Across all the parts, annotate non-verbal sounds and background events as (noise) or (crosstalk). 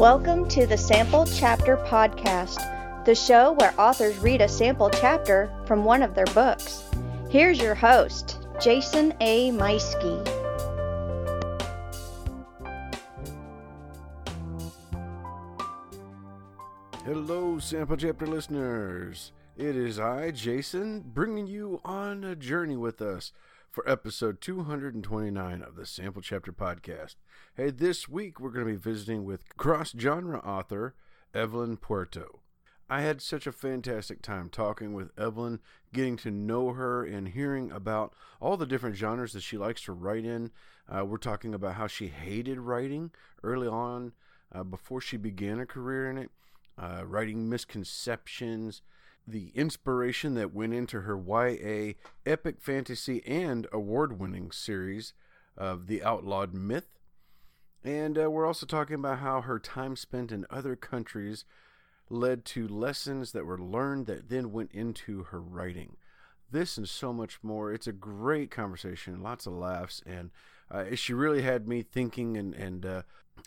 Welcome to the Sample Chapter Podcast, the show where authors read a sample chapter from one of their books. Here's your host, Jason A. Meiske. Hello, Sample Chapter listeners. It is I, Jason, bringing you on a journey with us for episode 229 of the Sample Chapter Podcast. Hey, this week we're going to be visiting with cross genre author Evelyn Puerto. I had such a fantastic time talking with Evelyn, getting to know her, and hearing about all the different genres that she likes to write in. Uh, we're talking about how she hated writing early on uh, before she began a career in it, uh, writing misconceptions, the inspiration that went into her YA epic fantasy and award winning series of The Outlawed Myth. And uh, we're also talking about how her time spent in other countries led to lessons that were learned that then went into her writing. This and so much more. It's a great conversation, lots of laughs, and uh, she really had me thinking and, and uh,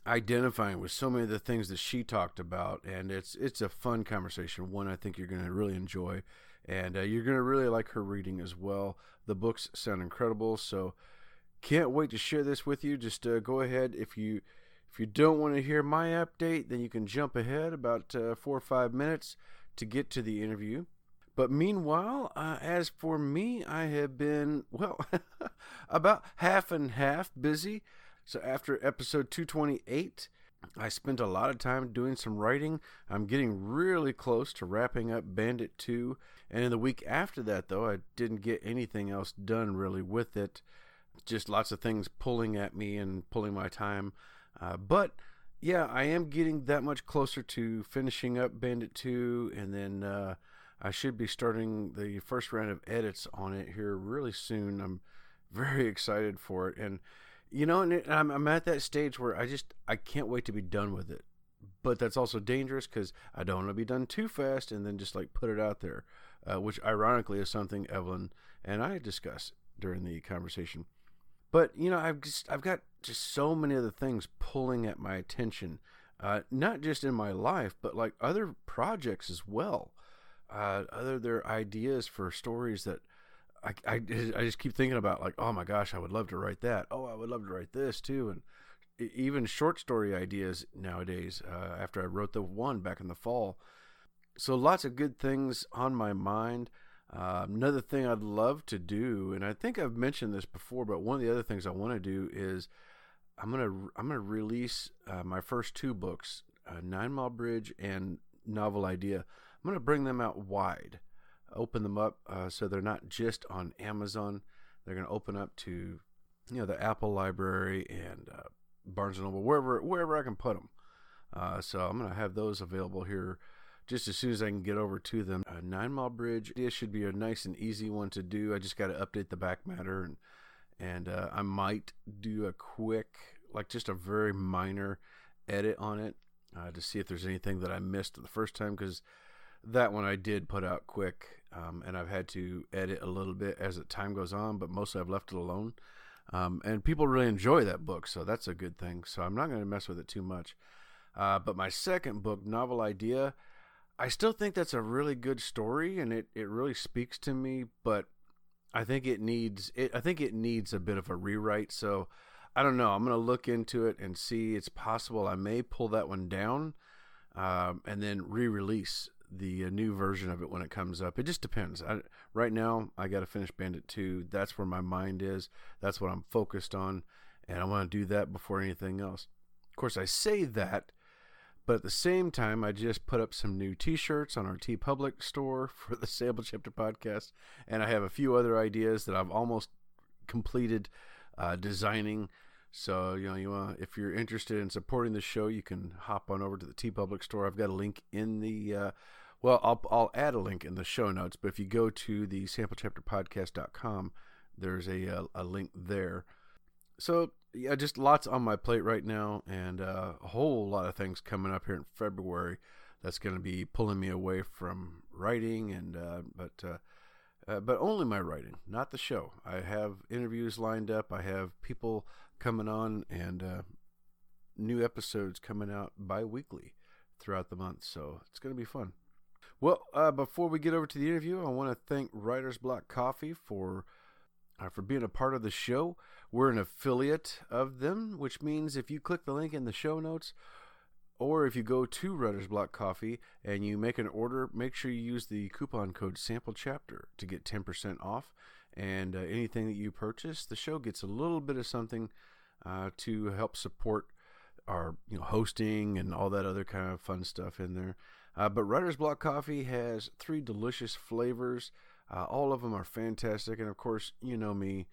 identifying with so many of the things that she talked about, and it's it's a fun conversation. One I think you're going to really enjoy, and uh, you're going to really like her reading as well. The books sound incredible, so can't wait to share this with you. Just uh, go ahead if you if you don't want to hear my update, then you can jump ahead about uh, four or five minutes to get to the interview. But meanwhile, uh, as for me, I have been, well, (laughs) about half and half busy. So after episode 228, I spent a lot of time doing some writing. I'm getting really close to wrapping up Bandit 2. And in the week after that, though, I didn't get anything else done really with it. Just lots of things pulling at me and pulling my time. Uh, but yeah, I am getting that much closer to finishing up Bandit 2. And then uh, I should be starting the first round of edits on it here really soon. I'm very (laughs) excited for it. And you know, and I'm, I'm at that stage where I just I can't wait to be done with it. But that's also dangerous because I don't want to be done too fast and then just like put it out there, uh, which ironically is something Evelyn and I discussed during the conversation. But you know, I've just I've got just so many other things pulling at my attention, uh, not just in my life, but like other projects as well. Uh, other their ideas for stories that I, I, I just keep thinking about like, oh my gosh, I would love to write that. Oh, I would love to write this too, and even short story ideas nowadays. Uh, after I wrote the one back in the fall, so lots of good things on my mind. Uh, another thing I'd love to do, and I think I've mentioned this before, but one of the other things I want to do is I'm gonna I'm gonna release uh, my first two books, uh, Nine Mile Bridge and Novel Idea. I'm gonna bring them out wide open them up uh, so they're not just on Amazon. They're going to open up to you know the Apple Library and uh, Barnes and Noble wherever wherever I can put them. Uh, so I'm going to have those available here just as soon as I can get over to them. Uh, Nine Mile Bridge it should be a nice and easy one to do. I just got to update the back matter and and uh, I might do a quick like just a very minor edit on it uh, to see if there's anything that I missed the first time because that one I did put out quick um, and I've had to edit a little bit as the time goes on, but mostly I've left it alone. Um, and people really enjoy that book, so that's a good thing. So I'm not going to mess with it too much. Uh, but my second book, Novel Idea, I still think that's a really good story, and it, it really speaks to me. But I think it needs it. I think it needs a bit of a rewrite. So I don't know. I'm going to look into it and see. It's possible I may pull that one down, um, and then re-release the uh, new version of it when it comes up. It just depends. I, right now, I got to finish Bandit 2. That's where my mind is. That's what I'm focused on. And I want to do that before anything else. Of course, I say that, but at the same time, I just put up some new t shirts on our Tee Public store (laughs) for the Sample Chapter podcast. And I have a few other ideas that I've almost completed uh, designing. So you know, you want if you're interested in supporting the show, you can hop on over to the Tee Public store. I've got a link in the uh, well, I'll, I'll add a link in the show notes, but if you go to the samplechapterpodcast.com, there's a, a, a link there. So, yeah, just lots on my plate right now, and uh, a whole lot of things coming up here in February that's going to be pulling me away from writing, and uh, but uh, uh, but only my writing, not the show. I have interviews lined up. I have people coming on, and uh, new episodes coming out bi weekly throughout the month. So it's going to be fun. Well, uh, before we get over to the interview, I want to thank Writer's Block Coffee for uh, for being a part of the show. We're an affiliate of them, which means if you click the link in the show notes, or if you go to Writer's Block Coffee and you make an order, make sure you use the coupon code Sample Chapter to get 10% off. And uh, anything that you purchase, the show gets a little bit of something uh, to help support our you know hosting and all that other kind of fun stuff in there. Uh, but Writer's Block Coffee has three delicious flavors. Uh, all of them are fantastic, and of course, you know me,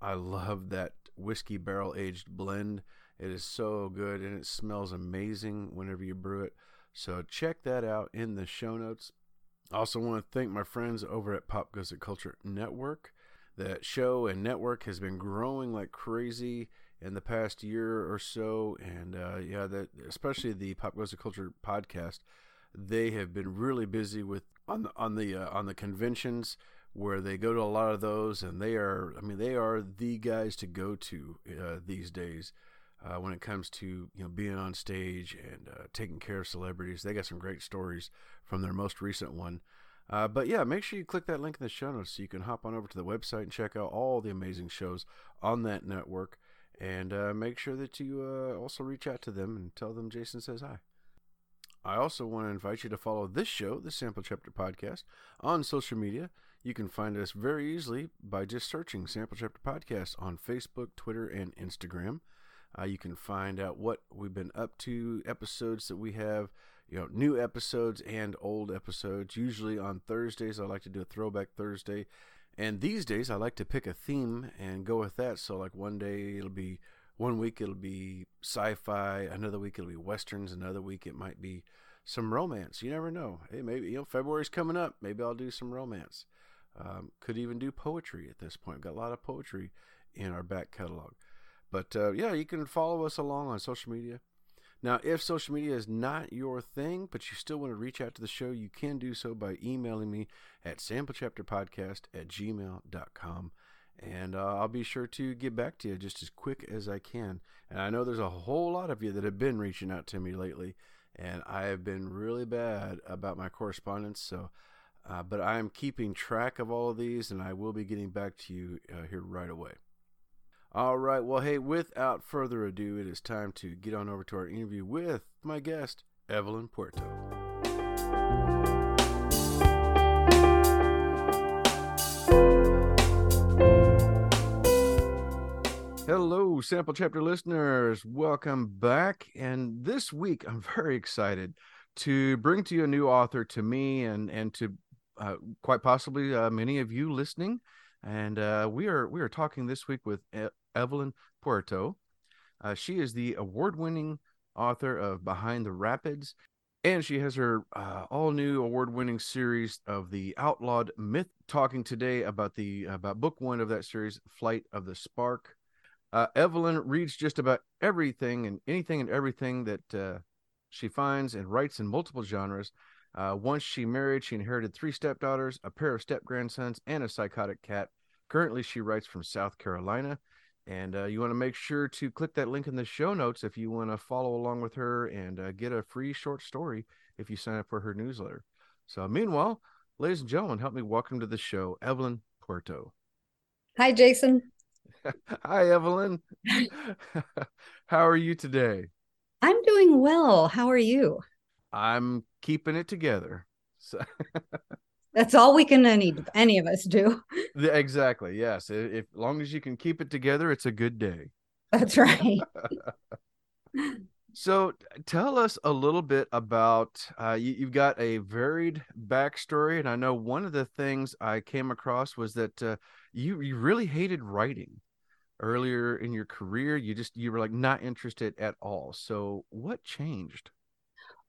I love that whiskey barrel aged blend. It is so good and it smells amazing whenever you brew it. So check that out in the show notes. Also want to thank my friends over at Pop Goes the Culture Network. That show and network has been growing like crazy in the past year or so, and uh, yeah, that especially the Pop Goes the Culture podcast, they have been really busy with on the on the uh, on the conventions where they go to a lot of those, and they are I mean they are the guys to go to uh, these days uh, when it comes to you know being on stage and uh, taking care of celebrities. They got some great stories from their most recent one. Uh, but yeah, make sure you click that link in the show notes so you can hop on over to the website and check out all the amazing shows on that network. And uh, make sure that you uh, also reach out to them and tell them Jason says hi. I also want to invite you to follow this show, the Sample Chapter Podcast, on social media. You can find us very easily by just searching Sample Chapter Podcast on Facebook, Twitter, and Instagram. Uh, you can find out what we've been up to, episodes that we have, you know, new episodes and old episodes. Usually on Thursdays, I like to do a throwback Thursday. And these days, I like to pick a theme and go with that. So, like one day it'll be, one week it'll be sci fi, another week it'll be westerns, another week it might be some romance. You never know. Hey, maybe, you know, February's coming up. Maybe I'll do some romance. Um, could even do poetry at this point. Got a lot of poetry in our back catalog. But uh, yeah, you can follow us along on social media. Now, if social media is not your thing, but you still want to reach out to the show, you can do so by emailing me at samplechapterpodcast at gmail.com. And uh, I'll be sure to get back to you just as quick as I can. And I know there's a whole lot of you that have been reaching out to me lately, and I have been really bad about my correspondence. So, uh, but I am keeping track of all of these, and I will be getting back to you uh, here right away. All right. Well, hey, without further ado, it is time to get on over to our interview with my guest, Evelyn Puerto. Hello, Sample Chapter listeners. Welcome back. And this week, I'm (laughs) very excited to bring to you a new author to me and, and to uh, quite possibly uh, many of you listening. And uh, we are we are talking this week with Evelyn Puerto. Uh, she is the award winning author of Behind the Rapids, and she has her uh, all new award winning series of The Outlawed Myth, talking today about the about book one of that series, Flight of the Spark. Uh, Evelyn reads just about everything and anything and everything that uh, she finds and writes in multiple genres. Uh, once she married, she inherited three stepdaughters, a pair of step grandsons, and a psychotic cat. Currently, she writes from South Carolina. And uh, you want to make sure to click that link in the show notes if you want to follow along with her and uh, get a free short story if you sign up for her newsletter. So, meanwhile, ladies and gentlemen, help me welcome to the show Evelyn Puerto. Hi, Jason. (laughs) Hi, Evelyn. (laughs) How are you today? I'm doing well. How are you? I'm keeping it together. So (laughs) That's all we can any any of us do. (laughs) Exactly. Yes. If, if long as you can keep it together, it's a good day. That's right. (laughs) so, tell us a little bit about uh, you, you've got a varied backstory, and I know one of the things I came across was that uh, you you really hated writing earlier in your career. You just you were like not interested at all. So, what changed?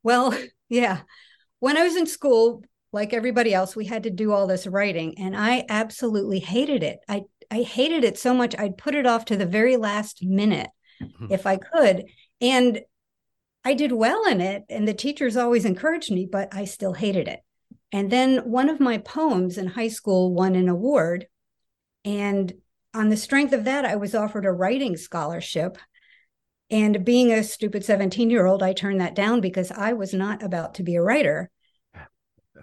Well, (laughs) yeah. When I was in school, like everybody else, we had to do all this writing, and I absolutely hated it. I I hated it so much I'd put it off to the very last minute mm-hmm. if I could. And I did well in it, and the teachers always encouraged me, but I still hated it. And then one of my poems in high school won an award. And on the strength of that, I was offered a writing scholarship. And being a stupid 17 year old, I turned that down because I was not about to be a writer.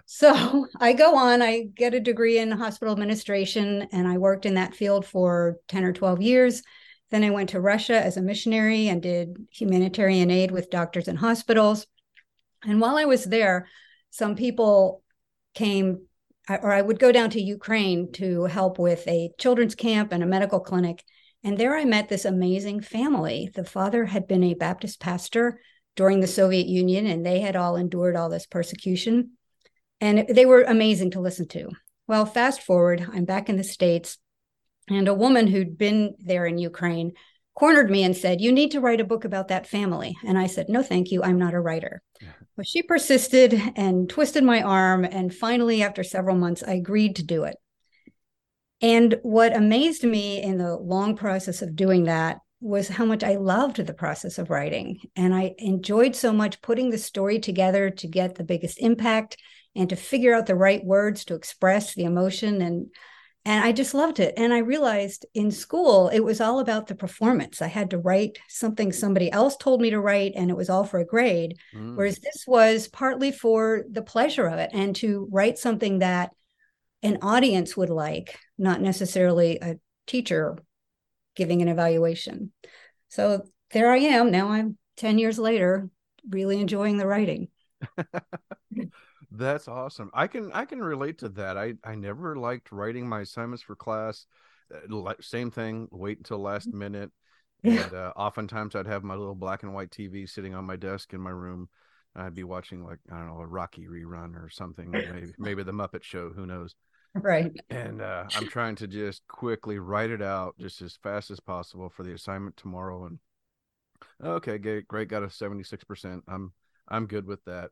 So (laughs) I go on, I get a degree in hospital administration, and I worked in that field for 10 or 12 years. Then I went to Russia as a missionary and did humanitarian aid with doctors and hospitals. And while I was there, some people came, or I would go down to Ukraine to help with a children's camp and a medical clinic. And there I met this amazing family. The father had been a Baptist pastor during the Soviet Union, and they had all endured all this persecution. And they were amazing to listen to. Well, fast forward, I'm back in the States, and a woman who'd been there in Ukraine cornered me and said, You need to write a book about that family. And I said, No, thank you. I'm not a writer. Well, she persisted and twisted my arm. And finally, after several months, I agreed to do it. And what amazed me in the long process of doing that was how much I loved the process of writing. And I enjoyed so much putting the story together to get the biggest impact and to figure out the right words to express the emotion and and I just loved it. And I realized in school it was all about the performance. I had to write something somebody else told me to write, and it was all for a grade. Mm. Whereas this was partly for the pleasure of it and to write something that an audience would like, not necessarily a teacher giving an evaluation. So there I am. Now I'm 10 years later, really enjoying the writing. (laughs) That's awesome. I can I can relate to that. I I never liked writing my assignments for class. Uh, same thing. Wait until last mm-hmm. minute. (laughs) And uh, oftentimes I'd have my little black and white TV sitting on my desk in my room. I'd be watching like I don't know a Rocky rerun or something. (laughs) Maybe maybe the Muppet Show. Who knows? Right. And uh, I'm (laughs) trying to just quickly write it out just as fast as possible for the assignment tomorrow. And okay, great, great. Got a 76 percent. I'm I'm good with that.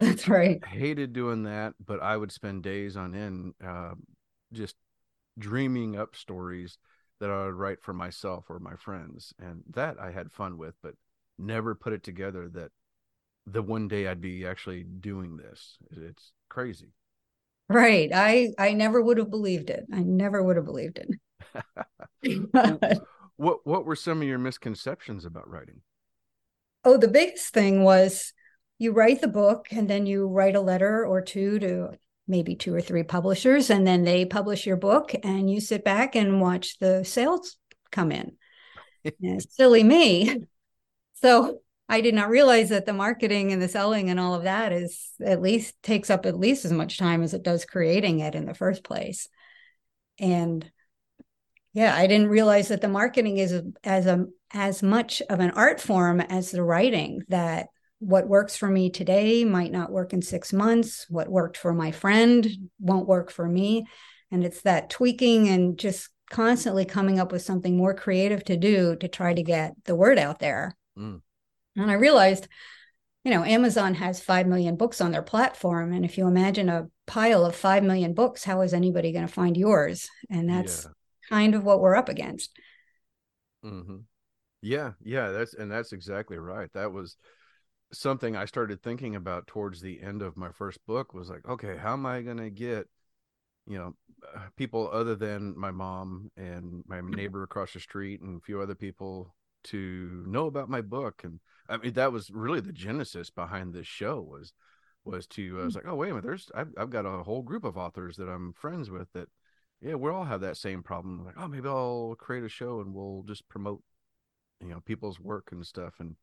That's right. I hated doing that, but I would spend days on end uh, just dreaming up stories that I would write for myself or my friends. And that I had fun with, but never put it together that the one day I'd be actually doing this. It's crazy. Right. I I never would have believed it. I never would have believed it. (laughs) (laughs) what what were some of your misconceptions about writing? Oh, the biggest thing was you write the book and then you write a letter or two to maybe two or three publishers and then they publish your book and you sit back and watch the sales come in. (laughs) Silly me. So i did not realize that the marketing and the selling and all of that is at least takes up at least as much time as it does creating it in the first place. And yeah i didn't realize that the marketing is as a as much of an art form as the writing that what works for me today might not work in six months. What worked for my friend won't work for me. And it's that tweaking and just constantly coming up with something more creative to do to try to get the word out there. Mm. And I realized, you know, Amazon has 5 million books on their platform. And if you imagine a pile of 5 million books, how is anybody going to find yours? And that's yeah. kind of what we're up against. Mm-hmm. Yeah. Yeah. That's, and that's exactly right. That was, something I started thinking about towards the end of my first book was like, okay, how am I going to get, you know, uh, people other than my mom and my neighbor across the street and a few other people to know about my book? And I mean, that was really the genesis behind this show was, was to, I was like, oh, wait a minute, there's, I've, I've got a whole group of authors that I'm friends with that, yeah, we all have that same problem. Like, oh, maybe I'll create a show and we'll just promote, you know, people's work and stuff. And,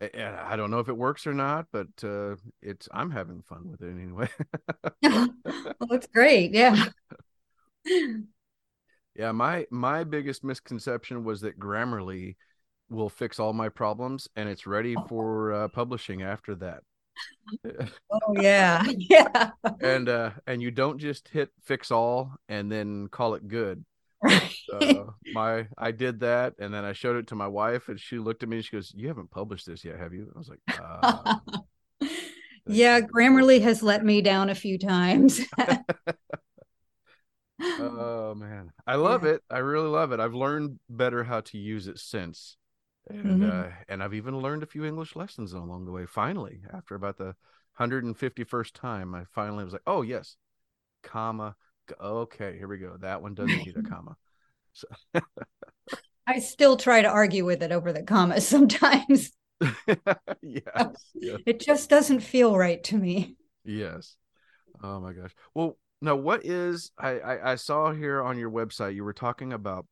and I don't know if it works or not, but uh, it's I'm having fun with it anyway. (laughs) (laughs) well, that's great. Yeah. Yeah, my my biggest misconception was that Grammarly will fix all my problems and it's ready for uh, publishing after that. (laughs) oh yeah. Yeah. and uh and you don't just hit fix all and then call it good. (laughs) So my I did that and then I showed it to my wife and she looked at me and she goes, You haven't published this yet, have you? I was like, uh, (laughs) Yeah, Grammarly has let me down a few times. (laughs) oh man. I love yeah. it. I really love it. I've learned better how to use it since. And mm-hmm. uh, and I've even learned a few English lessons along the way. Finally, after about the 151st time, I finally was like, oh yes, comma, okay, here we go. That one doesn't need a (laughs) comma. So. I still try to argue with it over the commas (laughs) sometimes. (laughs) yes, yes. It just doesn't feel right to me. Yes. Oh my gosh. Well, now what is I, I I saw here on your website you were talking about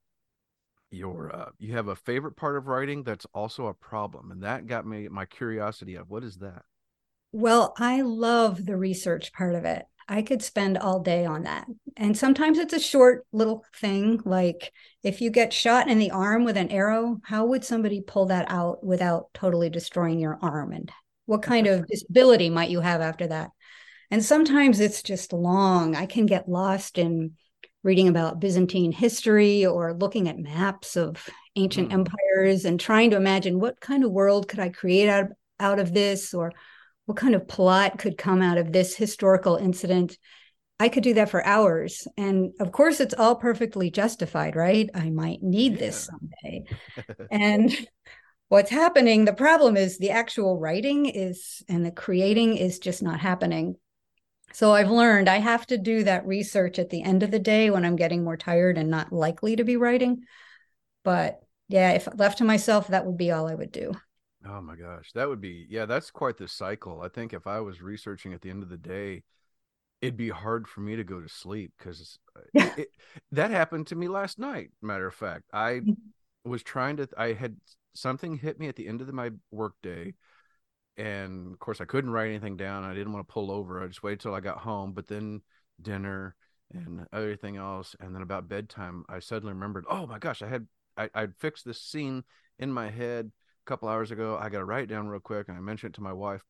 your uh you have a favorite part of writing that's also a problem and that got me my curiosity of what is that? Well, I love the research part of it. I could spend all day on that. And sometimes it's a short little thing like if you get shot in the arm with an arrow, how would somebody pull that out without totally destroying your arm? And what kind of disability might you have after that? And sometimes it's just long. I can get lost in reading about Byzantine history or looking at maps of ancient mm. empires and trying to imagine what kind of world could I create out, out of this or what kind of plot could come out of this historical incident? I could do that for hours. And of course it's all perfectly justified right? I might need yeah. this someday. And what's happening the problem is the actual writing is and the creating is just not happening. So i've learned i have to do that research at the end of the day when i'm getting more tired and not likely to be writing. But yeah if left to myself that would be all i would do Oh my gosh, that would be yeah, that's quite the cycle. I think if I was researching at the end of the day, it'd be hard for me to go to sleep because uh, (laughs) that happened to me last night. Matter of fact, I mm-hmm. was trying to. I had something hit me at the end of the, my workday, and of course I couldn't write anything down. I didn't want to pull over. I just waited till I got home. But then dinner and everything else, and then about bedtime, I suddenly remembered. Oh my gosh, I had I, I'd fixed this scene in my head couple hours ago. I got to write it down real quick, and I mentioned it to my wife.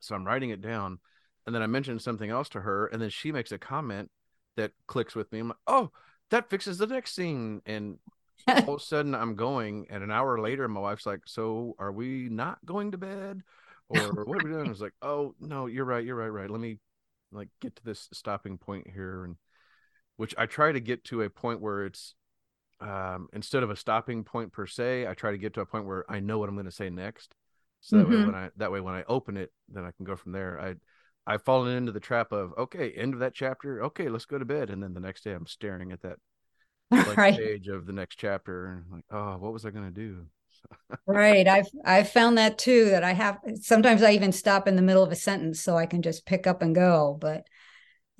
So I'm writing it down, and then I mentioned something else to her, and then she makes a comment that clicks with me. I'm like, oh, that fixes the next scene, and (laughs) all of a sudden I'm going, and an hour later, my wife's like, so are we not going to bed, or (laughs) what are we doing? I was like, oh no, you're right, you're right, right. Let me like get to this stopping point here, and which I try to get to a point where it's um, instead of a stopping point per se, I try to get to a point where I know what I'm going to say next. So that mm-hmm. way when I that way when I open it, then I can go from there. I I've fallen into the trap of okay, end of that chapter. Okay, let's go to bed, and then the next day I'm staring at that (laughs) right. page of the next chapter, and like, oh, what was I going to do? (laughs) right. I've I've found that too. That I have sometimes I even stop in the middle of a sentence so I can just pick up and go. But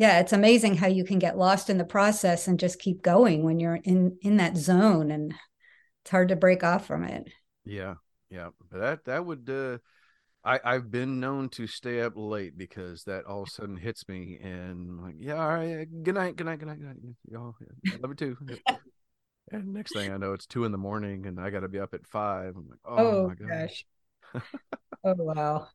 yeah it's amazing how you can get lost in the process and just keep going when you're in in that zone and it's hard to break off from it yeah yeah but that that would uh I, I've been known to stay up late because that all of a sudden hits me and like, yeah, all right, good night, good night, good night, good night. Y'all, yeah, love you too. and next thing I know, it's two in the morning and I got to be up at five. I'm like, oh, oh my gosh. (laughs) oh, wow.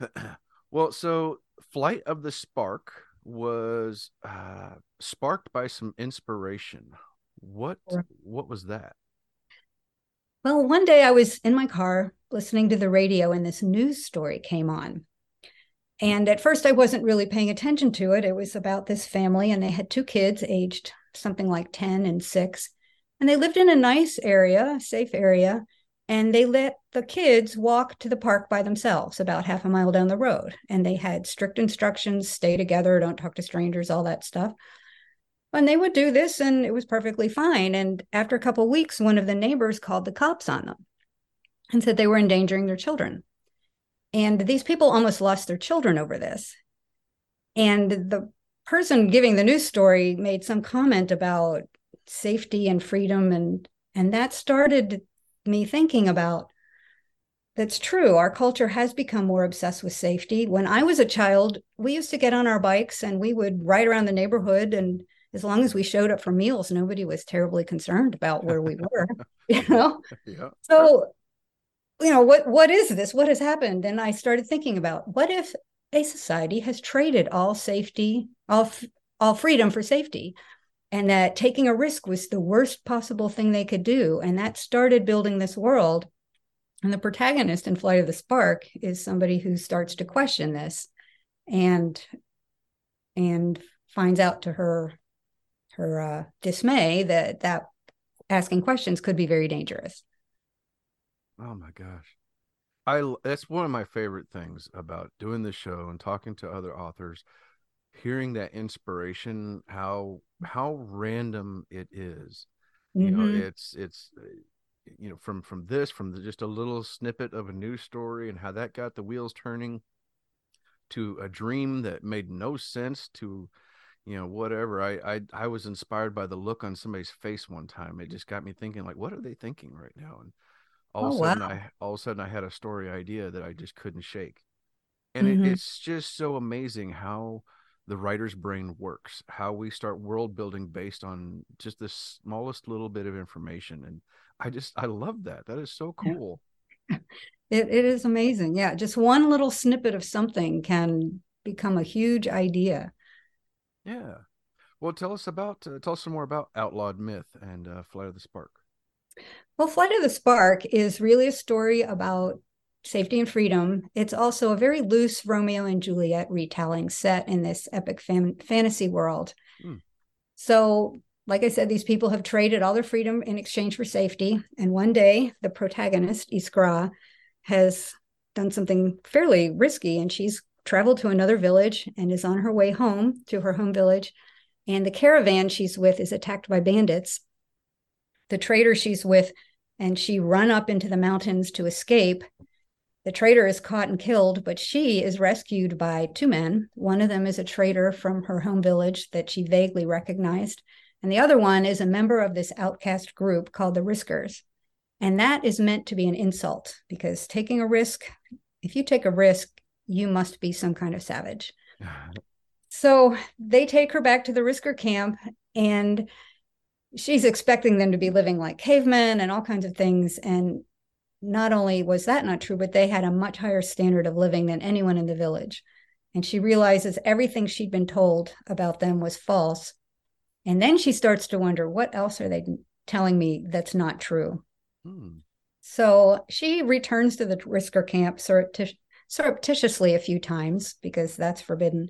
(clears throat) well, so Flight of the Spark was uh, sparked by some inspiration. What what was that? Well, one day I was in my car listening to the radio and this news story came on. And at first I wasn't really paying attention to it. It was about this family and they had two kids aged something like 10 and 6 and they lived in a nice area, safe area and they let the kids walk to the park by themselves about half a mile down the road. And they had strict instructions stay together don't talk to strangers all that stuff. And they would do this and it was perfectly fine. And after a couple weeks one of the neighbors called the cops on them and said they were endangering their children. And these people almost lost their children over this. And the person giving the news story made some comment about safety and freedom and and that started me thinking about that's true. Our culture has become more obsessed with safety. When I was a child, we used to get on our bikes and we would ride around the neighborhood. And as long as we showed up for meals, nobody was terribly concerned about where we were. (laughs) you know? (laughs) Yeah. So, you know, what what is this? What has happened? And I started thinking about what if a society has traded all safety, all all freedom for safety? And that taking a risk was the worst possible thing they could do. And that started building this world. And the protagonist in Flight of the Spark is somebody who starts to question this and and finds out to her her uh, dismay that that asking questions could be very dangerous. Oh my gosh. I that's one of my favorite things about doing this show and talking to other authors hearing that inspiration how how random it is You know, Mhm. it's it's uh, you know from from this from the, just a little snippet of a news story and how that got the wheels turning to a dream that made no sense to you know whatever I I I was inspired by the look on somebody's face one time. It just got me thinking like what are they thinking right now? And all Oh, of a sudden wow. I all of a sudden I had a story idea that I just couldn't shake. And it, Mhm. it's just so amazing how the writer's brain works, how we start world building based on just the smallest little bit of information. And I just, I love that. That is so cool. (laughs) It it is amazing. Yeah, just one little snippet of something can become a huge idea. Yeah. Well, tell us about, uh, tell us some more about Outlawed Myth and uh, Flight of the Spark. Well, Flight of the Spark is really a story about safety and freedom. It's also a very loose Romeo and Juliet retelling set in this epic fam- fantasy world. Hmm. So, like I said, these people have traded all their freedom in exchange for safety. And one day, the protagonist, Iskra, has done something fairly risky and she's traveled to another village and is on her way home to her home village. And the caravan she's with is attacked by bandits. The trader she's with and she run up into the mountains to escape. The traitor is caught and killed, but she is rescued by two men. One of them is a trader from her home village that she vaguely recognized, and the other one is a member of this outcast group called the Riskers. And that is meant to be an insult because taking a risk, if you take a risk, you must be some kind of savage. So they take her back to the Risker camp, and she's expecting them to be living like cavemen and all kinds of things. And not only was that not true, but they had a much higher standard of living than anyone in the village. And she realizes everything she'd been told about them was false. And then she starts to wonder, what else are they telling me that's not true? Hmm. So she returns to the Risker camp surreptit- surreptitiously a few times because that's forbidden,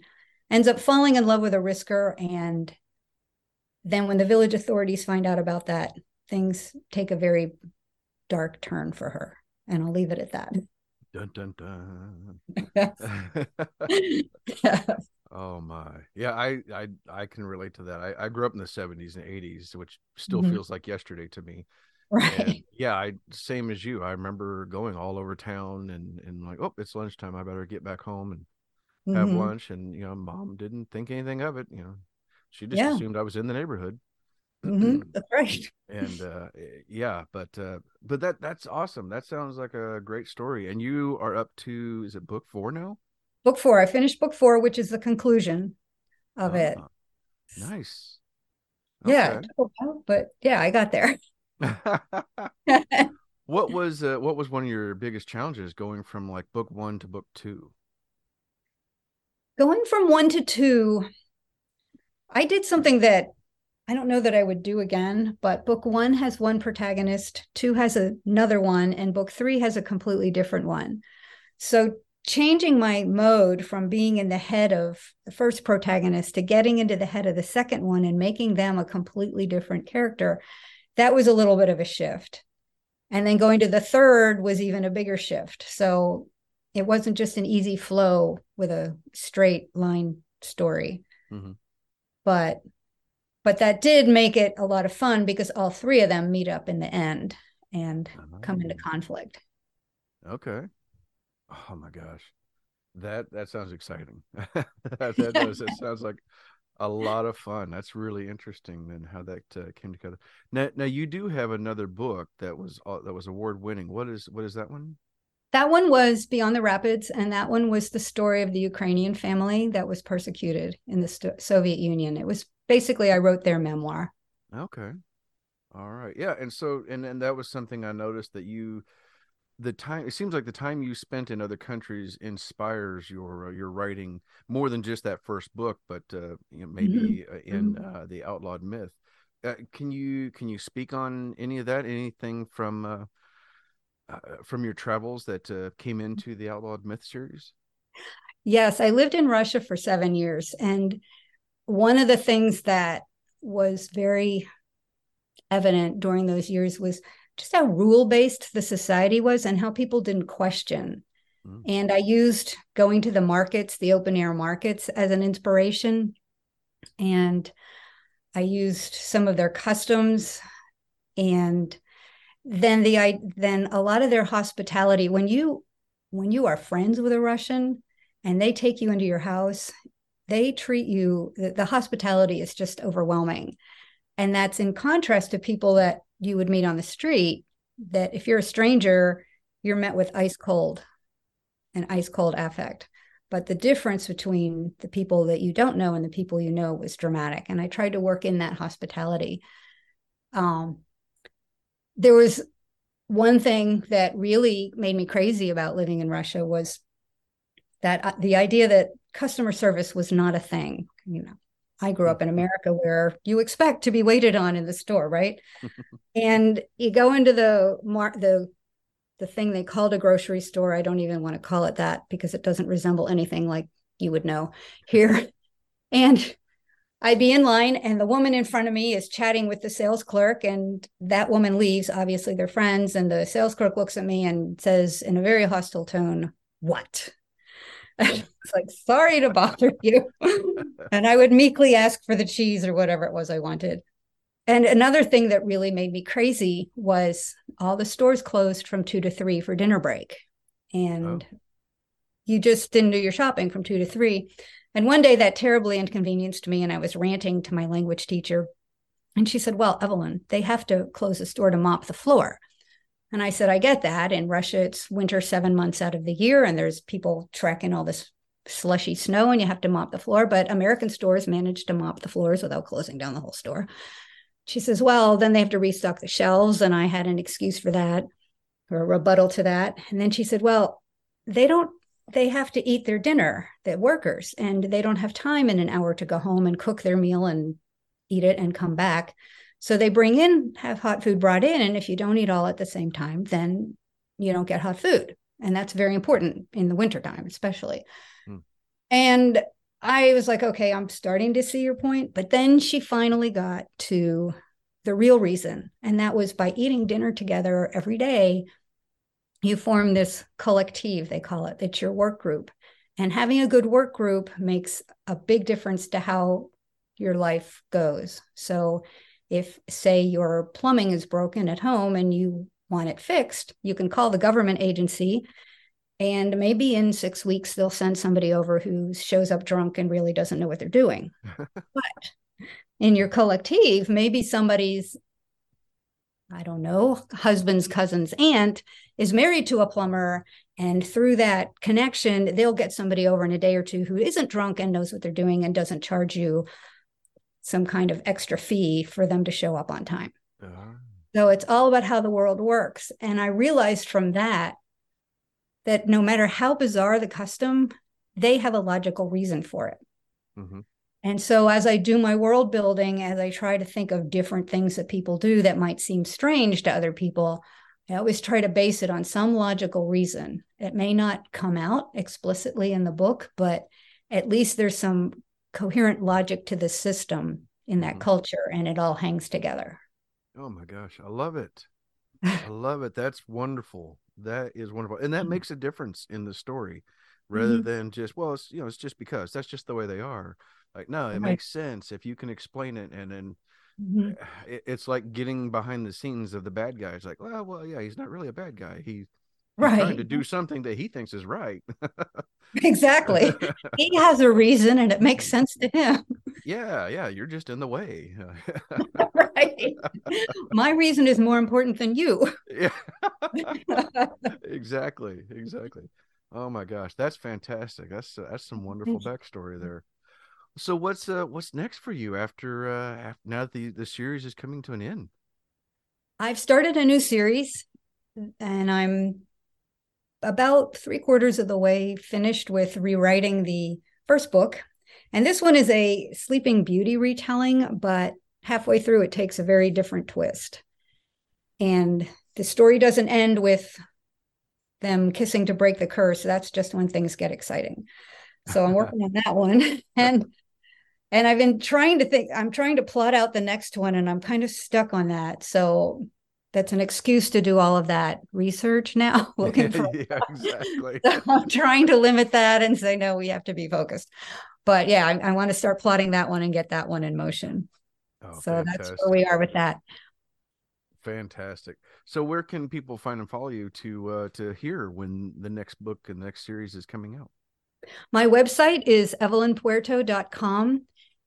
ends up falling in love with a Risker. And then when the village authorities find out about that, things take a very dark turn for her. And I'll leave it at that. Dun, dun, dun. (laughs) (laughs) yeah. oh my. Yeah, I, I, I can relate to that. I, I grew up in the 70s and 80s, which still Mhm. feels like yesterday to me. Right. and yeah, I same as you. I remember going all over town and and like, oh, it's lunchtime. I better get back home and have Mhm. lunch. And you know, mom didn't think anything of it. You know, she just Yeah. assumed I was in the neighborhood. Mhm. That's right. and uh yeah, but uh but that that's awesome. That sounds like a great story. And you are up to is it book four now? Book four. I finished book four, which is the conclusion of it. Ah, nice. Yeah, it took a while, but yeah, I got there. (laughs) (laughs) What was uh, what was one of your biggest challenges going from like book one to book two? Going from one to two, I did something that I don't know that I would do again, but book one has one protagonist, two has another one, and book three has a completely different one. So changing my mode from being in the head of the first protagonist to getting into the head of the second one and making them a completely different character, that was a little bit of a shift. And then going to the third was even a bigger shift. So it wasn't just an easy flow with a straight line story. Mhm. But but that did make it a lot of fun because all three of them meet up in the end and come into Ah, conflict. Okay. Oh my gosh. That that sounds exciting. (laughs) that, that does. It (laughs) sounds like a lot of fun. That's really interesting and how that uh, came together. Now, now you do have another book that was uh, that was award winning. What is what is that one? That one was Beyond the Rapids, and that one was the story of the Ukrainian family that was persecuted in the Sto- Soviet Union. It was basically, I wrote their memoir. Okay. All right. Yeah, and so and and that was something I noticed that you the time it seems like the time you spent in other countries inspires your uh, your writing more than just that first book, but uh, you know, maybe uh, in uh, the outlawed myth. Uh, can you can you speak on any of that? Anything from uh, uh, from your travels that uh, came into the outlawed myth series? Yes, I lived in Russia for seven years. And one of the things that was very evident during those years was just how rule based the society was and how people didn't question. Mm. And I used going to the markets, the open air markets, as an inspiration. And I used some of their customs and then the I then a lot of their hospitality when you when you are friends with a Russian and they take you into your house, they treat you the, hospitality is just overwhelming. And that's in contrast to people that you would meet on the street that if you're a stranger, you're met with ice cold and ice cold affect. But the difference between the people that you don't know and the people you know was dramatic. And I tried to work in that hospitality. Um, there was one thing that really made me crazy about living in Russia was that uh, the idea that customer service was not a thing. You know, I grew up in mm-hmm. America where you expect to be waited on in the store, right? (laughs) and you go into the mar- the the thing they called a grocery store. I don't even want to call it that because it doesn't resemble anything like you would know here. (laughs) And I'd be in line and the woman in front of me is chatting with the sales clerk and that woman leaves. Obviously, they're friends. And the sales clerk looks at me and says in a very hostile tone, What? (laughs) it's like, sorry to bother you. (laughs) and I would meekly ask for the cheese or whatever it was I wanted. And another thing that really made me crazy was all the stores closed from two to three for dinner break. And oh. you just didn't do your shopping from two to three. And one day that terribly inconvenienced me, and I was ranting to my language teacher. And she said, Well, Evelyn, they have to close the store to mop the floor. And I said, I get that. In Russia, it's winter seven months out of the year, and there's people tracking all this slushy snow, and you have to mop the floor. But American stores manage to mop the floors without closing down the whole store. She says, Well, then they have to restock the shelves. And I had an excuse for that or a rebuttal to that. And then she said, Well, they don't they have to eat their dinner, the workers, and they don't have time in an hour to go home and cook their meal and eat it and come back. So they bring in, have hot food brought in. And if you don't eat all at the same time, then you don't get hot food. And that's very important in the wintertime, especially. Hmm. And I was like, okay, I'm starting to see your point. But then she finally got to the real reason. And that was by eating dinner together every day, you form this collective, they call it, that's your work group. And having a good work group makes a big difference to how your life goes. So, if, say, your plumbing is broken at home and you want it fixed, you can call the government agency. And maybe in six weeks, they'll send somebody over who shows up drunk and really doesn't know what they're doing. (laughs) but in your collective, maybe somebody's I don't know, husband's cousin's aunt is married to a plumber. And through that connection, they'll get somebody over in a day or two who isn't drunk and knows what they're doing and doesn't charge you some kind of extra fee for them to show up on time. Uh-huh. So it's all about how the world works. And I realized from that that no matter how bizarre the custom, they have a logical reason for it. Mm-hmm. And so, as I do my world building, as I try to think of different things that people do that might seem strange to other people, I always try to base it on some logical reason. It may not come out explicitly in the book, but at least there's some coherent logic to the system in that mm-hmm. culture, and it all hangs together. Oh my gosh, I love it. I (laughs) love it. That's wonderful. That is wonderful. And that mm-hmm. makes a difference in the story rather mm-hmm. than just, well, it's, you know, it's just because that's just the way they are. Like, no, it right. makes sense if you can explain it, and then mm-hmm. it, it's like getting behind the scenes of the bad guy. It's like, well, well, yeah, he's not really a bad guy. He right. trying to do something that he thinks is right. (laughs) Exactly. He has a reason and it makes sense to him. Yeah yeah you're just in the way. (laughs) Right. My reason is more important than you. (laughs) Yeah. Exactly exactly. Oh my gosh that's fantastic. That's uh, that's some wonderful backstory there. So what's uh what's next for you after uh after, now that the the series is coming to an end? I've started a new series and I'm about three quarters of the way finished with rewriting the first book. And this one is a Sleeping Beauty retelling, but halfway through it takes a very different twist. And the story doesn't end with them kissing to break the curse. That's just when things get exciting. So I'm working on that one. (laughs) And and I've been trying to think, I'm trying to plot out the next one, and I'm kind of stuck on that. So that's an excuse to do all of that research now. (laughs) Looking for (laughs) yeah, exactly. (laughs) so I'm trying to limit that and say, no, we have to be focused. But yeah, I, I want to start plotting that one and get that one in motion. Oh, so fantastic. that's where we are with that. Fantastic. So, where can people find and follow you to uh, to hear when the next book and the next series is coming out? My website is evelynpuerto.com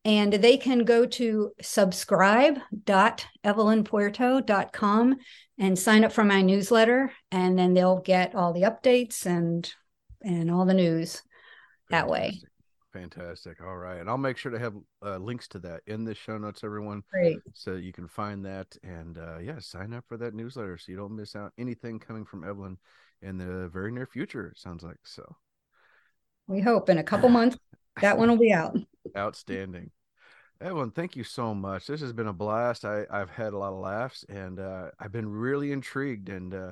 and they can go to subscribe.evelynpuerto.com and sign up for my newsletter and then they'll get all the updates and and all the news that way. Fantastic. All right. And i'll make sure to have uh, links to that in the show notes everyone great. so you can find that. And uh, yeah sign up for that newsletter so you don't miss out anything coming from evelyn in the very near future it sounds like so. We hope in a couple months (laughs) that one will be out. Outstanding Evelyn, thank you so much. This has been a blast. I, I've had a lot of laughs, and uh, I've been really intrigued and uh,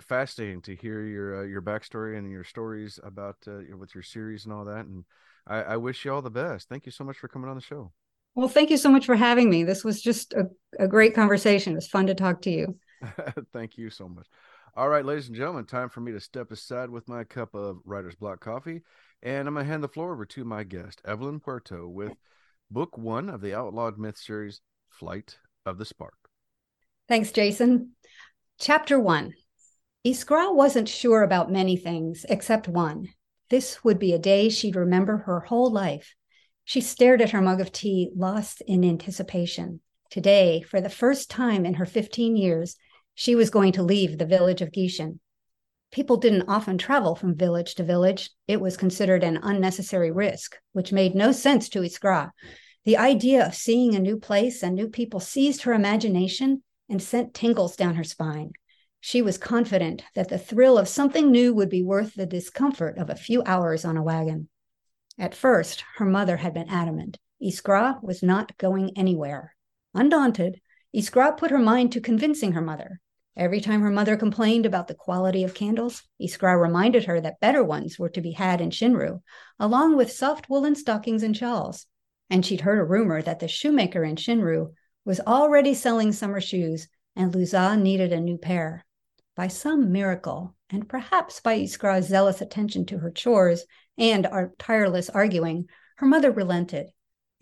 fascinating to hear your uh, your backstory and your stories about uh, with your series and all that. And I, I, wish you all the best. Thank you so much for coming on the show. Well, thank you so much for having me. This was just a, a great conversation. It was fun to talk to you. (laughs) thank you so much. All right, ladies and gentlemen, time for me to step aside with my cup of Writer's Block coffee, and I'm gonna hand the floor over to my guest, Evelyn Puerto, with Book One of the Outlawed Myth series, Flight of the Spark. Thanks, Jason. Chapter One. Iskra wasn't sure about many things except one. This would be a day she'd remember her whole life. She stared at her mug of tea, lost in anticipation. Today, for the first time in her 15 years, she was going to leave the village of Gishen. People didn't often travel from village to village. It was considered an unnecessary risk, which made no sense to Iskra. The idea of seeing a new place and new people seized her imagination and sent tingles down her spine. She was confident that the thrill of something new would be worth the discomfort of a few hours on a wagon. At first, her mother had been adamant. Iskra was not going anywhere. Undaunted, Iskra put her mind to convincing her mother. Every time her mother complained about the quality of candles, Iskra reminded her that better ones were to be had in Shinru, along with soft woolen stockings and shawls. And she'd heard a rumor that the shoemaker in Shinru was already selling summer shoes, and Luza needed a new pair. By some miracle, and perhaps by Iskra's zealous attention to her chores and our tireless arguing, her mother relented.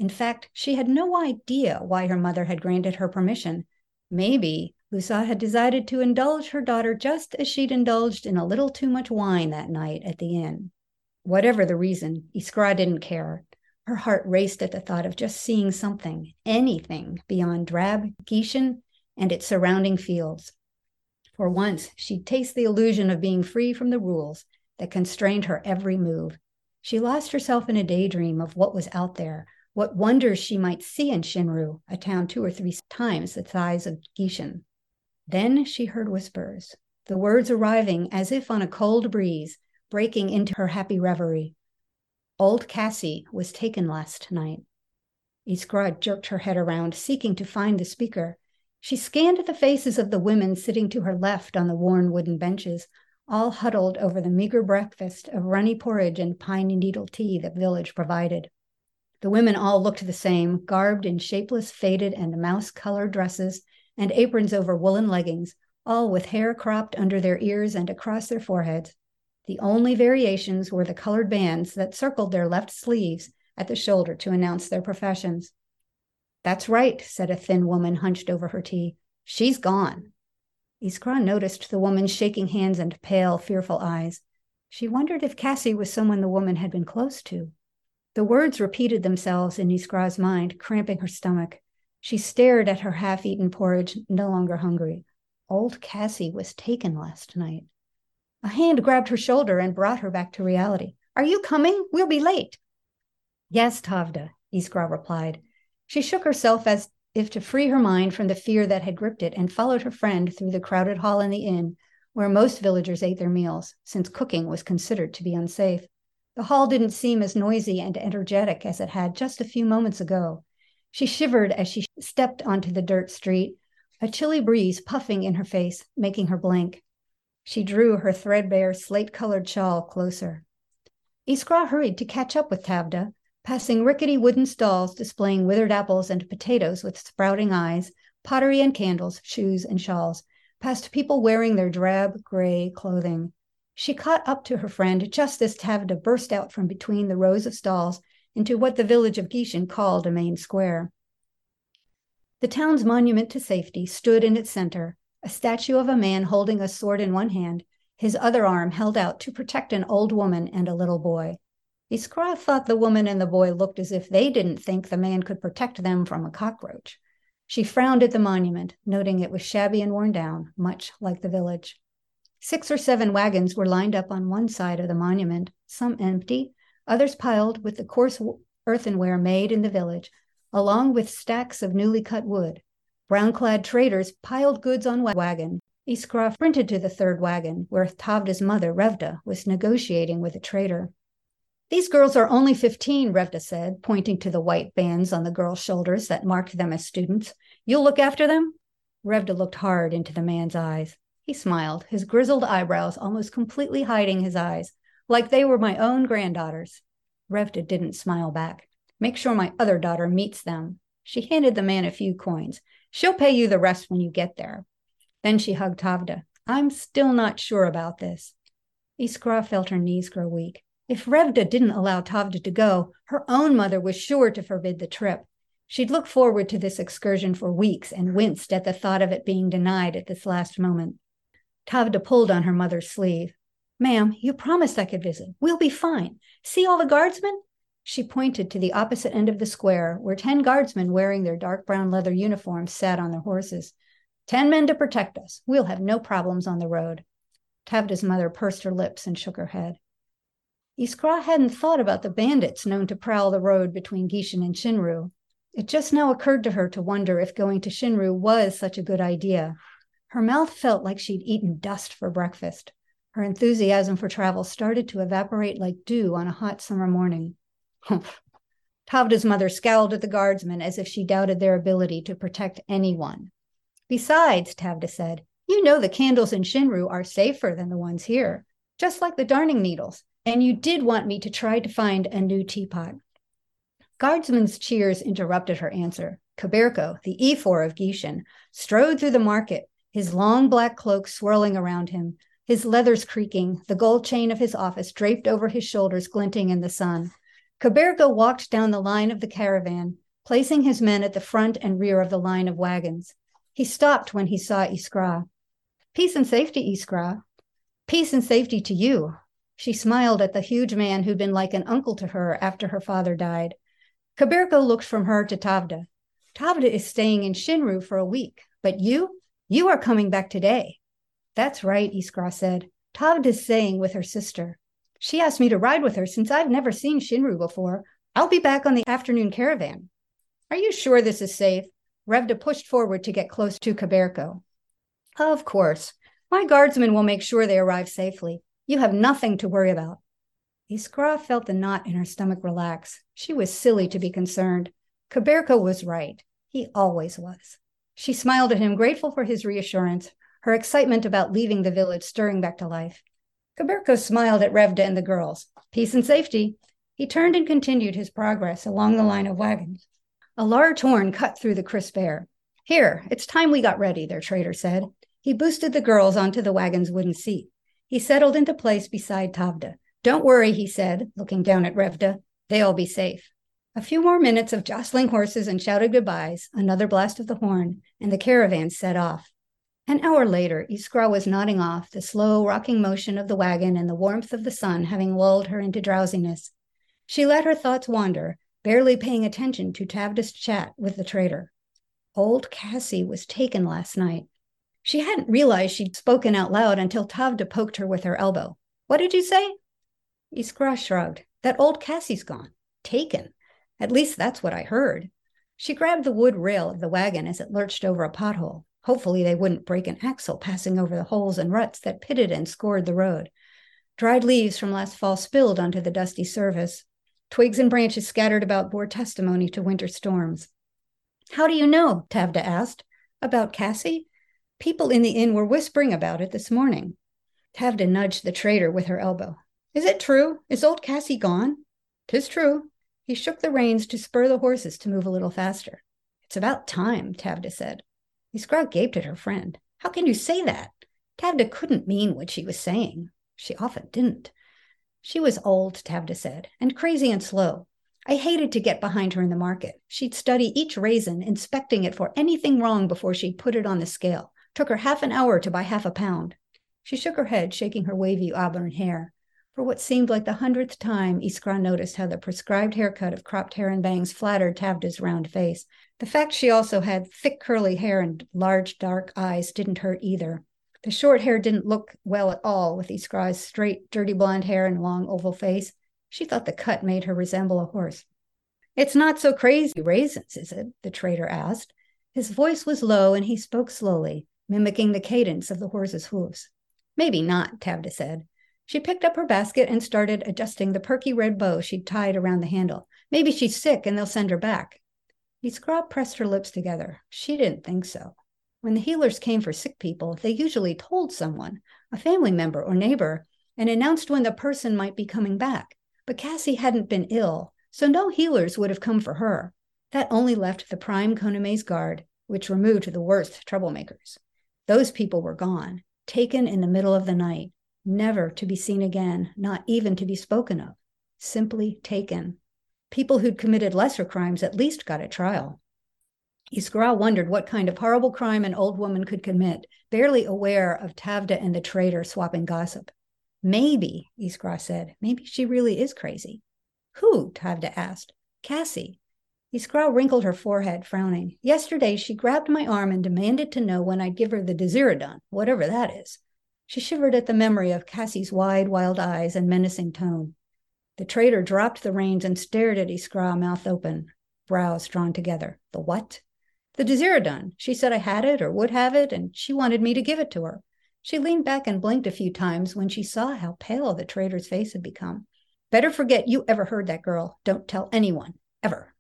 In fact, she had no idea why her mother had granted her permission. Maybe Lusa had decided to indulge her daughter just as she'd indulged in a little too much wine that night at the inn. Whatever the reason, Iskra didn't care. Her heart raced at the thought of just seeing something, anything, beyond drab Gishen and its surrounding fields. For once, she'd taste the illusion of being free from the rules that constrained her every move. She lost herself in a daydream of what was out there, what wonders she might see in Shinru, a town two or three times the size of Gishen. Then she heard whispers, the words arriving as if on a cold breeze, breaking into her happy reverie. Old Cassie was taken last night. Iskra jerked her head around, seeking to find the speaker. She scanned the faces of the women sitting to her left on the worn wooden benches, all huddled over the meager breakfast of runny porridge and pine needle tea that village provided. The women all looked the same, garbed in shapeless, faded, and mouse colored dresses and aprons over woolen leggings, all with hair cropped under their ears and across their foreheads. The only variations were the colored bands that circled their left sleeves at the shoulder to announce their professions. That's right, said a thin woman hunched over her tea. She's gone. Iskra noticed the woman's shaking hands and pale, fearful eyes. She wondered if Cassie was someone the woman had been close to. The words repeated themselves in Iskra's mind, cramping her stomach. She stared at her half eaten porridge, no longer hungry. Old Cassie was taken last night. A hand grabbed her shoulder and brought her back to reality. Are you coming? We'll be late. Yes, Tavda, Iskra replied. She shook herself as if to free her mind from the fear that had gripped it and followed her friend through the crowded hall in the inn, where most villagers ate their meals, since cooking was considered to be unsafe. The hall didn't seem as noisy and energetic as it had just a few moments ago. She shivered as she stepped onto the dirt street, a chilly breeze puffing in her face, making her blink. She drew her threadbare, slate colored shawl closer. Iskra hurried to catch up with Tavda, passing rickety wooden stalls displaying withered apples and potatoes with sprouting eyes, pottery and candles, shoes and shawls, past people wearing their drab gray clothing. She caught up to her friend just as Tavda burst out from between the rows of stalls into what the village of Gishen called a main square. The town's monument to safety stood in its center, a statue of a man holding a sword in one hand, his other arm held out to protect an old woman and a little boy. Iskra thought the woman and the boy looked as if they didn't think the man could protect them from a cockroach. She frowned at the monument, noting it was shabby and worn down, much like the village. Six or seven wagons were lined up on one side of the monument, some empty, others piled with the coarse earthenware made in the village, along with stacks of newly cut wood. Brown clad traders piled goods on wagon. Iskra sprinted to the third wagon, where Tavda's mother, Revda, was negotiating with a trader. These girls are only 15, Revda said, pointing to the white bands on the girls' shoulders that marked them as students. You'll look after them? Revda looked hard into the man's eyes. He smiled, his grizzled eyebrows almost completely hiding his eyes, like they were my own granddaughters. Revda didn't smile back. Make sure my other daughter meets them. She handed the man a few coins. She'll pay you the rest when you get there. Then she hugged Tavda. I'm still not sure about this. Iskra felt her knees grow weak. If Revda didn't allow Tavda to go, her own mother was sure to forbid the trip. She'd looked forward to this excursion for weeks and winced at the thought of it being denied at this last moment. Tavda pulled on her mother's sleeve. Ma'am, you promised I could visit. We'll be fine. See all the guardsmen? She pointed to the opposite end of the square, where ten guardsmen wearing their dark brown leather uniforms sat on their horses. Ten men to protect us. We'll have no problems on the road. Tavda's mother pursed her lips and shook her head. Iskra hadn't thought about the bandits known to prowl the road between Gishin and Shinru. It just now occurred to her to wonder if going to Shinru was such a good idea. Her mouth felt like she'd eaten dust for breakfast. Her enthusiasm for travel started to evaporate like dew on a hot summer morning. Tavda's mother scowled at the guardsmen as if she doubted their ability to protect anyone. Besides, Tavda said, you know the candles in Shinru are safer than the ones here, just like the darning needles. And you did want me to try to find a new teapot. Guardsmen's cheers interrupted her answer. Kaberko, the ephor of Gishin, strode through the market, his long black cloak swirling around him, his leathers creaking, the gold chain of his office draped over his shoulders glinting in the sun. Kaberko walked down the line of the caravan, placing his men at the front and rear of the line of wagons. He stopped when he saw Iskra. Peace and safety, Iskra. Peace and safety to you, she smiled at the huge man who'd been like an uncle to her after her father died. Kaberko looked from her to Tavda. Tavda is staying in Shinru for a week, but you, you are coming back today. That's right, Iskra said. Tavda is staying with her sister. She asked me to ride with her since I've never seen Shinru before. I'll be back on the afternoon caravan. Are you sure this is safe? Revda pushed forward to get close to Kaberko. Of course. My guardsmen will make sure they arrive safely. You have nothing to worry about. Iskra felt the knot in her stomach relax. She was silly to be concerned. Kaberko was right. He always was. She smiled at him, grateful for his reassurance, her excitement about leaving the village stirring back to life. Kaberko smiled at Revda and the girls. Peace and safety. He turned and continued his progress along the line of wagons. A large horn cut through the crisp air. Here, it's time we got ready, their trader said. He boosted the girls onto the wagon's wooden seat. He settled into place beside Tavda. Don't worry, he said, looking down at Revda. They'll be safe. A few more minutes of jostling horses and shouted goodbyes, another blast of the horn, and the caravan set off. An hour later, Iskra was nodding off, the slow rocking motion of the wagon and the warmth of the sun having lulled her into drowsiness. She let her thoughts wander, barely paying attention to Tavda's chat with the trader. Old Cassie was taken last night. She hadn't realized she'd spoken out loud until Tavda poked her with her elbow. What did you say? Iskra shrugged. That old Cassie's gone. Taken. At least that's what I heard. She grabbed the wood rail of the wagon as it lurched over a pothole. Hopefully, they wouldn't break an axle passing over the holes and ruts that pitted and scored the road. Dried leaves from last fall spilled onto the dusty surface. Twigs and branches scattered about bore testimony to winter storms. How do you know? Tavda asked. About Cassie? People in the inn were whispering about it this morning. Tavda nudged the trader with her elbow. Is it true? Is old Cassie gone? Tis true. He shook the reins to spur the horses to move a little faster. It's about time, Tavda said. Iskra gaped at her friend. How can you say that? Tavda couldn't mean what she was saying. She often didn't. She was old, Tavda said, and crazy and slow. I hated to get behind her in the market. She'd study each raisin, inspecting it for anything wrong before she'd put it on the scale. Took her half an hour to buy half a pound. She shook her head, shaking her wavy auburn hair. For what seemed like the hundredth time, Iskra noticed how the prescribed haircut of cropped hair and bangs flattered Tavda's round face. The fact she also had thick curly hair and large dark eyes didn't hurt either. The short hair didn't look well at all with Iskra's straight, dirty blonde hair and long oval face. She thought the cut made her resemble a horse. It's not so crazy raisins, is it? the trader asked. His voice was low and he spoke slowly, mimicking the cadence of the horse's hoofs. Maybe not, Tavda said. She picked up her basket and started adjusting the perky red bow she'd tied around the handle. Maybe she's sick and they'll send her back. Iskra pressed her lips together. She didn't think so. When the healers came for sick people, they usually told someone, a family member or neighbor, and announced when the person might be coming back. But Cassie hadn't been ill, so no healers would have come for her. That only left the prime Konome's guard, which removed the worst troublemakers. Those people were gone, taken in the middle of the night never to be seen again, not even to be spoken of, simply taken. People who'd committed lesser crimes at least got a trial. Iskra wondered what kind of horrible crime an old woman could commit, barely aware of Tavda and the trader swapping gossip. Maybe, Iskra said, maybe she really is crazy. Who? Tavda asked. Cassie. Iskra wrinkled her forehead, frowning. Yesterday she grabbed my arm and demanded to know when I'd give her the Desirodon, whatever that is. She shivered at the memory of Cassie's wide, wild eyes and menacing tone. The trader dropped the reins and stared at Iskra, mouth open, brows drawn together. The what? The Desirodon. She said I had it or would have it, and she wanted me to give it to her. She leaned back and blinked a few times when she saw how pale the trader's face had become. Better forget you ever heard that girl. Don't tell anyone. Ever.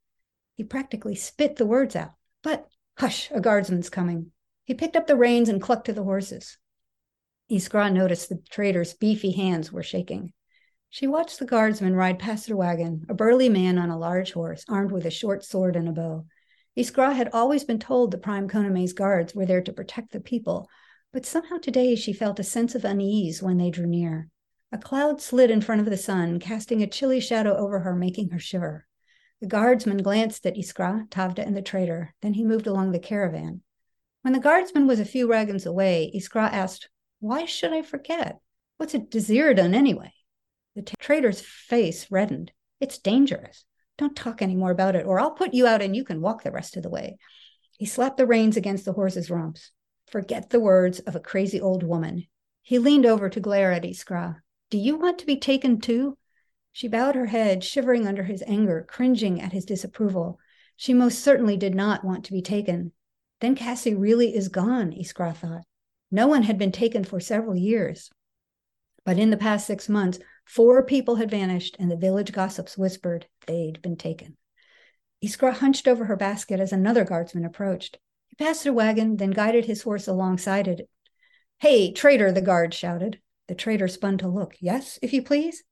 He practically spit the words out. But hush, a guardsman's coming. He picked up the reins and clucked to the horses. Iskra noticed the trader's beefy hands were shaking. She watched the guardsman ride past her wagon, a burly man on a large horse, armed with a short sword and a bow. Iskra had always been told the Prime Konome's guards were there to protect the people, but somehow today she felt a sense of unease when they drew near. A cloud slid in front of the sun, casting a chilly shadow over her, making her shiver. The guardsman glanced at Iskra, Tavda, and the trader. Then he moved along the caravan. When the guardsman was a few wagons away, Iskra asked, why should I forget? What's a Desirodon anyway? The t- trader's face reddened. It's dangerous. Don't talk any more about it, or I'll put you out and you can walk the rest of the way. He slapped the reins against the horse's rumps. Forget the words of a crazy old woman. He leaned over to glare at Iskra. Do you want to be taken too? She bowed her head, shivering under his anger, cringing at his disapproval. She most certainly did not want to be taken. Then Cassie really is gone, Iskra thought. No one had been taken for several years. But in the past six months, four people had vanished, and the village gossips whispered they'd been taken. Iskra hunched over her basket as another guardsman approached. He passed a wagon, then guided his horse alongside it. Hey, traitor, the guard shouted. The trader spun to look. Yes, if you please?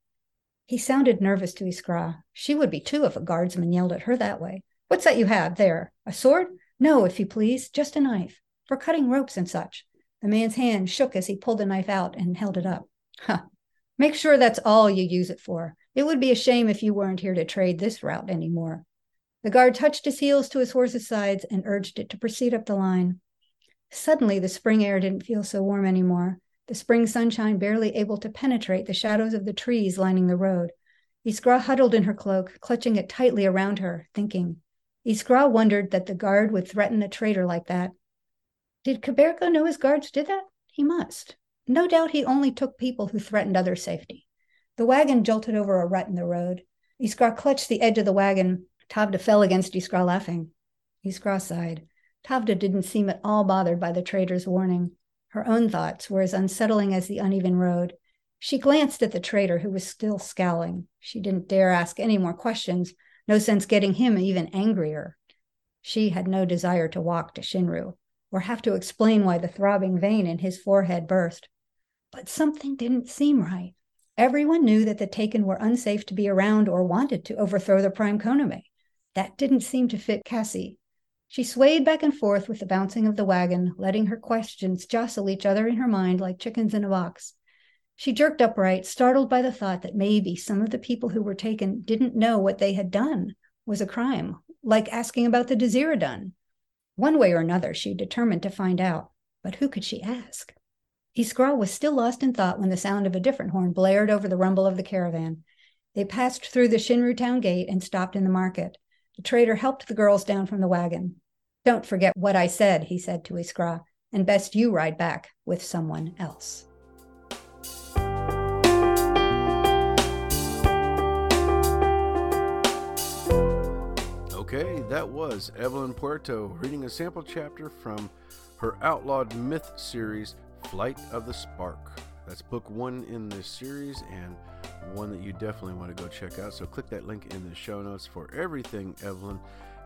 He sounded nervous to Iskra. She would be too if a guardsman yelled at her that way. What's that you have there? A sword? No, if you please, just a knife. For cutting ropes and such. The man's hand shook as he pulled the knife out and held it up. Huh. Make sure that's all you use it for. It would be a shame if you weren't here to trade this route anymore. The guard touched his heels to his horse's sides and urged it to proceed up the line. Suddenly, the spring air didn't feel so warm anymore, the spring sunshine barely able to penetrate the shadows of the trees lining the road. Iskra huddled in her cloak, clutching it tightly around her, thinking. Iskra wondered that the guard would threaten a trader like that, did Kaberko know his guards did that? He must. No doubt he only took people who threatened other safety. The wagon jolted over a rut in the road. Iskra clutched the edge of the wagon. Tavda fell against Iskra, laughing. Iskra sighed. Tavda didn't seem at all bothered by the trader's warning. Her own thoughts were as unsettling as the uneven road. She glanced at the trader, who was still scowling. She didn't dare ask any more questions, no sense getting him even angrier. She had no desire to walk to Shinru or have to explain why the throbbing vein in his forehead burst. But something didn't seem right. Everyone knew that the Taken were unsafe to be around or wanted to overthrow the Prime Konome. That didn't seem to fit Cassie. She swayed back and forth with the bouncing of the wagon, letting her questions jostle each other in her mind like chickens in a box. She jerked upright, startled by the thought that maybe some of the people who were taken didn't know what they had done was a crime, like asking about the Desiredun. One way or another, she determined to find out, but who could she ask? Iskra was still lost in thought when the sound of a different horn blared over the rumble of the caravan. They passed through the Shinru town gate and stopped in the market. The trader helped the girls down from the wagon. Don't forget what I said, he said to Iskra, and best you ride back with someone else. Okay, that was Evelyn Puerto reading a sample chapter from her Outlawed Myth series, Flight of the Spark. That's book one in this series and one that you definitely want to go check out. So click that link in the show notes for everything, Evelyn.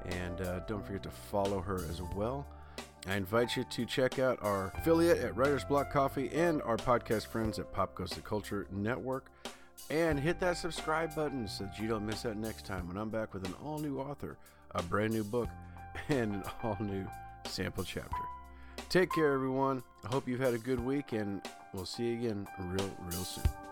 And uh, don't forget to follow her as well. I invite you to check out our affiliate at Writer's Block Coffee and our podcast friends at Pop Goes the Culture Network. And hit that subscribe button so that you don't miss out next time when I'm back with an all new author a brand new book, (laughs) and an all new sample chapter. Take care, everyone. I hope you've had a good week, and we'll see you again real, real soon.